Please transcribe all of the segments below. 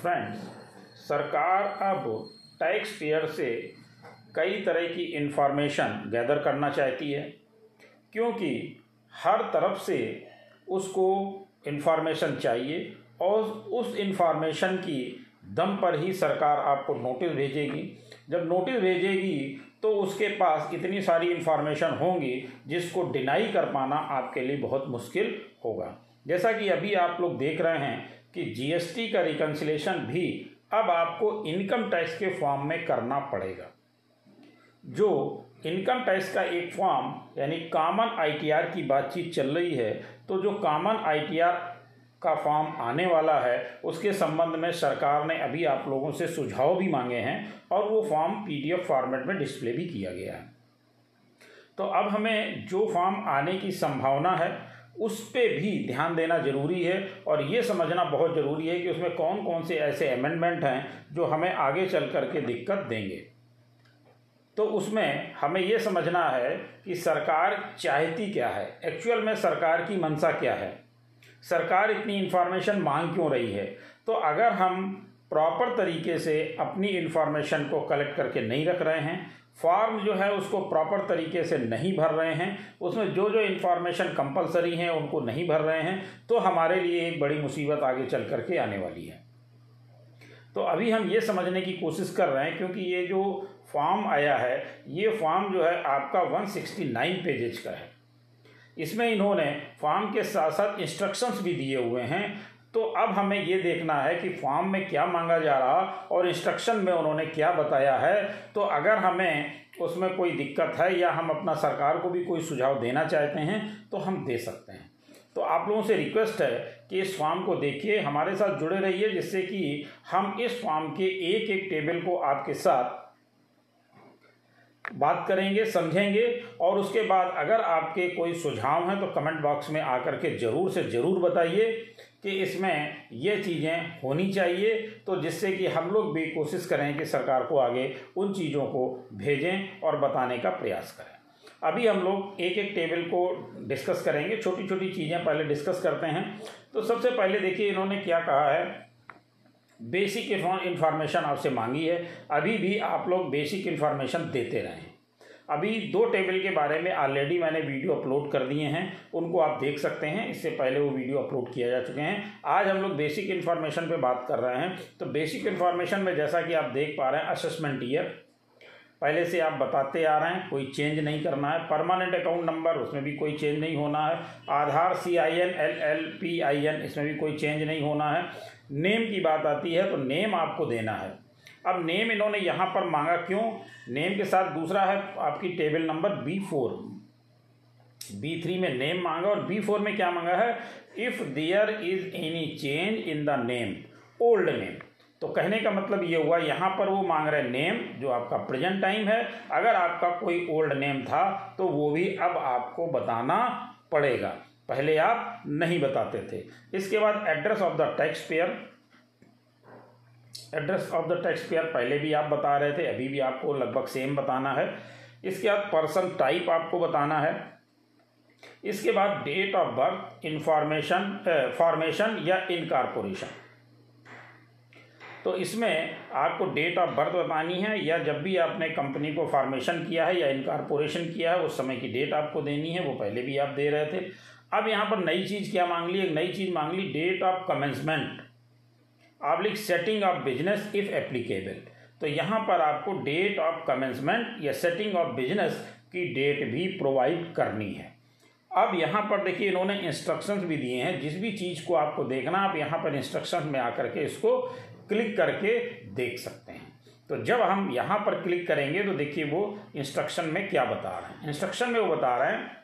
Friends सरकार अब tax payer से कई तरह की इन्फॉर्मेशन गैदर करना चाहती है, क्योंकि हर तरफ़ से उसको इन्फॉर्मेशन चाहिए और उस इन्फॉर्मेशन की दम पर ही सरकार आपको नोटिस भेजेगी। जब नोटिस भेजेगी तो उसके पास इतनी सारी इन्फॉर्मेशन होंगी जिसको डिनाई कर पाना आपके लिए बहुत मुश्किल होगा। जैसा कि अभी आप लोग देख रहे हैं कि जीएसटी का रिकन्सिलेशन भी अब आपको इनकम टैक्स के फॉर्म में करना पड़ेगा। जो इनकम टैक्स का एक फॉर्म यानी कॉमन आईटीआर की बातचीत चल रही है तो जो कॉमन आईटीआर का फॉर्म आने वाला है, उसके संबंध में सरकार ने अभी आप लोगों से सुझाव भी मांगे हैं और वो फॉर्म पीडीएफ फॉर्मेट में डिस्प्ले भी किया गया है। तो अब हमें जो फॉर्म आने की संभावना है उस पर भी ध्यान देना ज़रूरी है और ये समझना बहुत ज़रूरी है कि उसमें कौन कौन से ऐसे अमेंडमेंट हैं जो हमें आगे चल कर के दिक्कत देंगे। तो उसमें हमें ये समझना है कि सरकार चाहती क्या है। एक्चुअल में सरकार की मंशा क्या है? सरकार इतनी इन्फॉर्मेशन मांग क्यों रही है? तो अगर हम प्रॉपर तरीके से अपनी इन्फॉर्मेशन को कलेक्ट करके नहीं रख रहे हैं फॉर्म जो है उसको प्रॉपर तरीके से नहीं भर रहे हैं, उसमें जो जो इन्फॉर्मेशन कंपलसरी हैं, उनको नहीं भर रहे हैं तो हमारे लिए एक बड़ी मुसीबत आगे चल करके आने वाली है। तो अभी हम ये समझने की कोशिश कर रहे हैं, क्योंकि ये जो फॉर्म आया है, ये फॉर्म जो है आपका 169 पेजेज का है। इसमें इन्होंने फॉर्म के साथ साथ इंस्ट्रक्शंस भी दिए हुए हैं तो अब हमें ये देखना है कि फॉर्म में क्या मांगा जा रहा और इंस्ट्रक्शन में उन्होंने क्या बताया है। तो अगर हमें उसमें कोई दिक्कत है या हम अपना सरकार को भी कोई सुझाव देना चाहते हैं तो हम दे सकते हैं। तो आप लोगों से रिक्वेस्ट है कि इस फॉर्म को देखिए, हमारे साथ जुड़े रहिए, जिससे कि हम इस फॉर्म के एक एक टेबल को आपके साथ बात करेंगे, समझेंगे और उसके बाद अगर आपके कोई सुझाव हैं तो कमेंट बॉक्स में आकर के ज़रूर से ज़रूर बताइए कि इसमें ये चीज़ें होनी चाहिए। तो जिससे कि हम लोग भी कोशिश करें कि सरकार को आगे उन चीज़ों को भेजें और बताने का प्रयास करें। अभी हम लोग एक एक टेबल को डिस्कस करेंगे छोटी छोटी चीज़ें पहले डिस्कस करते हैं। तो सबसे पहले देखिए, इन्होंने क्या कहा है? बेसिक इन्फॉर्मेशन आपसे मांगी है। अभी भी आप लोग बेसिक इन्फॉर्मेशन देते रहें। अभी दो टेबल के बारे में ऑलरेडी मैंने वीडियो अपलोड कर दिए हैं। उनको आप देख सकते हैं। इससे पहले वो वीडियो अपलोड किया जा चुके हैं। आज हम लोग बेसिक इन्फॉर्मेशन पे बात कर रहे हैं। तो बेसिक इन्फॉर्मेशन में जैसा कि आप देख पा रहे हैं असेसमेंट ईयर पहले से आप बताते आ रहे हैं, कोई चेंज नहीं करना है। परमानेंट अकाउंट नंबर उसमें भी कोई चेंज नहीं होना है। Aadhaar C I N L L P I N इसमें भी कोई चेंज नहीं होना है। नेम की बात आती है तो नेम आपको देना है। अब नेम इन्होंने यहाँ पर मांगा क्यों? नेम के साथ दूसरा है आपकी table number B four B three में नेम मांगा और बी फोर में क्या मांगा है? If there is any change in the name old name तो कहने का मतलब ये हुआ, यहाँ पर वो मांग रहे नेम जो आपका प्रेजेंट टाइम है, अगर आपका कोई ओल्ड नेम था तो वो भी अब आपको बताना पड़ेगा। पहले आप नहीं बताते थे। इसके बाद address of the taxpayer address of the taxpayer पहले भी आप बता रहे थे, अभी भी आपको लगभग सेम बताना है। इसके बाद पर्सन टाइप आपको बताना है। इसके बाद date of birth information formation या इनकारपोरेशन तो इसमें आपको डेट ऑफ़ बर्थ बतानी है, या जब भी आपने कंपनी को फॉर्मेशन किया है, या इनकारपोरेशन किया है, उस समय की डेट आपको देनी है, वो पहले भी आप दे रहे थे। अब यहाँ पर नई चीज़ क्या मांग ली? एक नई चीज़ मांग ली date of commencement oblique setting of business if applicable तो यहाँ पर आपको डेट ऑफ़ कमेंसमेंट या सेटिंग ऑफ़ बिज़नेस की डेट भी प्रोवाइड करनी है। अब यहाँ पर देखिए, इन्होंने इंस्ट्रक्शंस भी दिए हैं। जिस भी चीज़ को आपको देखना, आप यहाँ पर इंस्ट्रक्शंस में आकर के इसको क्लिक करके देख सकते हैं। तो जब हम यहाँ पर क्लिक करेंगे तो देखिए वो इंस्ट्रक्शन में क्या बता रहे हैं। इंस्ट्रक्शन में वो बता रहे हैं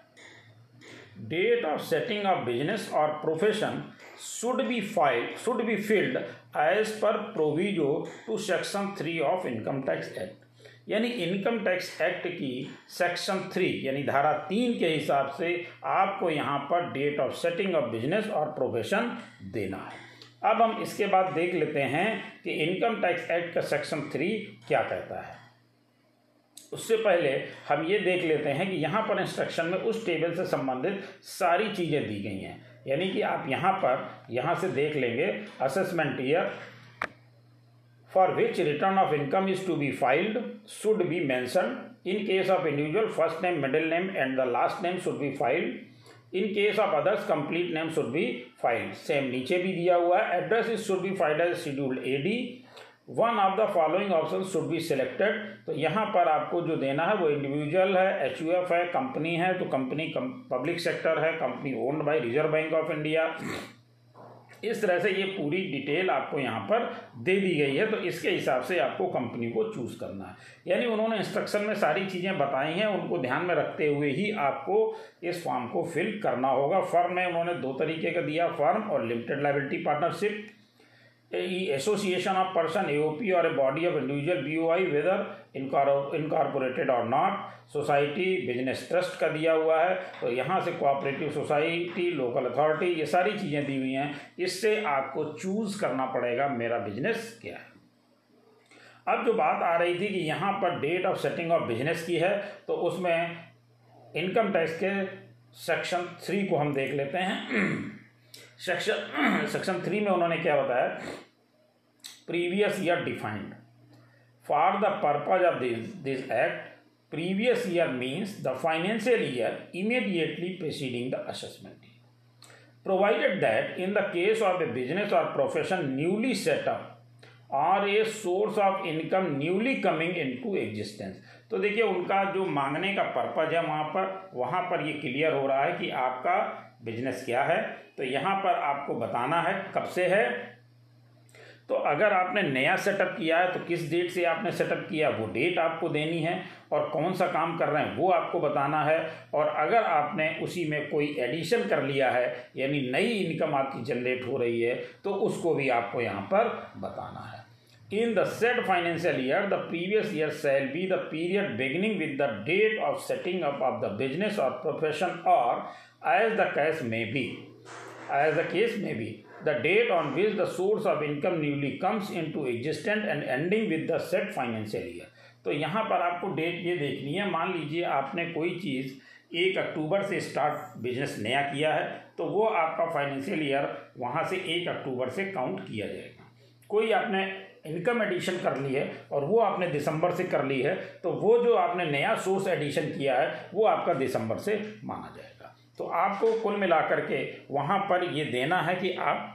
date of setting of business और profession should be file should be filled as per proviso to section three of income tax act यानी इनकम टैक्स एक्ट की सेक्शन थ्री यानी धारा तीन के हिसाब से आपको यहाँ पर date of setting of business और प्रोफेशन देना है। अब हम इसके बाद देख लेते हैं कि इनकम टैक्स एक्ट का सेक्शन थ्री क्या कहता है। उससे पहले हम ये देख लेते हैं कि यहाँ पर इंस्ट्रक्शन में उस टेबल से संबंधित सारी चीज़ें दी गई हैं। यानी कि आप यहाँ पर, यहाँ से देख लेंगे assessment year for which return of income is to be filed should be mentioned in case of individual first name middle name and the last name should be filled in case of others complete name should be filled same नीचे भी दिया हुआ है. Address is should be be as scheduled A D one of the following option should be selected तो यहाँ पर आपको जो देना है, वो इंडिविजुअल है एच यू एफ़ है कंपनी है तो कंपनी पब्लिक सेक्टर है company owned by reserve bank of India इस तरह से ये पूरी डिटेल आपको यहाँ पर दे दी गई है तो इसके हिसाब से आपको कंपनी को चूज़ करना है। यानी उन्होंने इंस्ट्रक्शन में सारी चीज़ें बताई हैं, उनको ध्यान में रखते हुए ही आपको इस फॉर्म को फिल करना होगा। फर्म में उन्होंने दो तरीके का दिया फर्म और limited liability partnership association of person AOP or a body of individual BOI whether incorporated और not सोसाइटी बिज़नेस ट्रस्ट का दिया हुआ है। तो यहाँ से कोऑपरेटिव सोसाइटी लोकल अथॉरिटी ये सारी चीज़ें दी हुई हैं। इससे आपको चूज़ करना पड़ेगा मेरा बिज़नेस क्या है। अब जो बात आ रही थी कि यहाँ पर date of setting of business की है तो उसमें इनकम टैक्स के सेक्शन थ्री को हम देख लेते हैं। सेक्शन सेक्शन थ्री में उन्होंने क्या बताया? Previous year defined for the purpose of this this act previous year means the financial year immediately proceeding the assessment provided that in the case of a business और profession newly setup or a source of income newly coming in to existence तो देखिए उनका जो मांगने का purpose है वहाँ पर वहाँ पर ये क्लियर हो रहा है कि आपका बिज़नेस क्या है तो यहाँ पर आपको बताना है कब से है। तो अगर आपने नया सेटअप किया है तो किस डेट से आपने सेटअप किया, वो डेट आपको देनी है और कौन सा काम कर रहे हैं, वो आपको बताना है। और अगर आपने उसी में कोई एडिशन कर लिया है, यानी नई इनकम आपकी जनरेट हो रही है तो उसको भी आपको यहाँ पर बताना है। In the set financial year the previous year shall be the period beginning with the date of setting up of the business और प्रोफेशन और as the case may be as the case may be the date on which the source of income newly comes into existence and ending with the set financial year. तो यहाँ पर आपको date ये देखनी है। मान लीजिए आपने कोई चीज़ एक अक्टूबर से स्टार्ट बिज़नेस नया किया है तो वो आपका फाइनेंशियल ईयर वहाँ से एक अक्टूबर से काउंट किया जाएगा। कोई आपने इनकम एडिशन कर ली है और वो आपने दिसंबर से कर ली है तो वो जो आपने नया सोर्स एडिशन किया है, वो आपका दिसंबर से माना जाएगा। तो आपको कुल मिलाकर के वहाँ पर ये देना है कि आप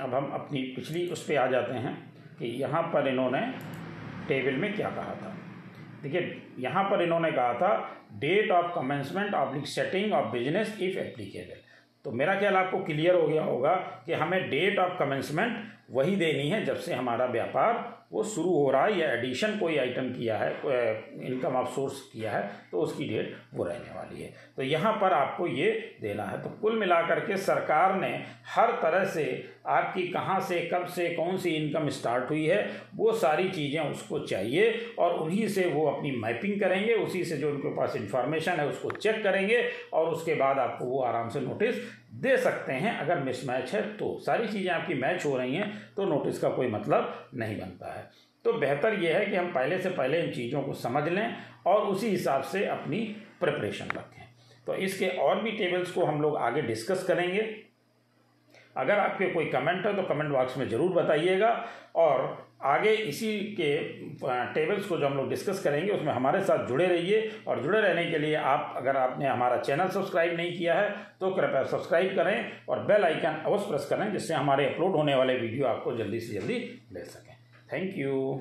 अब हम अपनी पिछली उस पर आ जाते हैं कि यहाँ पर इन्होंने टेबल में क्या कहा था। देखिए, यहाँ पर इन्होंने कहा था date of commencement of setting of business if applicable तो मेरा ख्याल आपको क्लियर हो गया होगा कि हमें डेट ऑफ़ कमेंसमेंट वही देनी है जब से हमारा व्यापार वो शुरू हो रहा है या एडिशन कोई आइटम किया है इनकम ऑफ़ सोर्स किया है तो उसकी डेट वो रहने वाली है। तो यहाँ पर आपको ये देना है। तो कुल मिलाकर के सरकार ने हर तरह से आपकी कहाँ से, कब से, कौन सी इनकम स्टार्ट हुई है, वो सारी चीज़ें उसको चाहिए और उन्हीं से वो अपनी मैपिंग करेंगे, उसी से जो उनके पास इंफॉर्मेशन है उसको चेक करेंगे और उसके बाद आपको वो आराम से नोटिस दे सकते हैं। अगर मिसमैच है तो सारी चीज़ें आपकी मैच हो रही हैं तो नोटिस का कोई मतलब नहीं बनता है। तो बेहतर यह है कि हम पहले से पहले इन चीज़ों को समझ लें और उसी हिसाब से अपनी प्रिपरेशन रखें। तो इसके और भी टेबल्स को हम लोग आगे डिस्कस करेंगे। अगर आपके कोई कमेंट है तो कमेंट बॉक्स में ज़रूर बताइएगा और आगे इसी के टेबल्स को जो हम लोग डिस्कस करेंगे, उसमें हमारे साथ जुड़े रहिए और जुड़े रहने के लिए आप, अगर आपने हमारा चैनल सब्सक्राइब नहीं किया है तो कृपया सब्सक्राइब करें और बेल आइकन अवश्य प्रेस करें, जिससे हमारे अपलोड होने वाले वीडियो आपको जल्दी से जल्दी मिल सकें। Thank you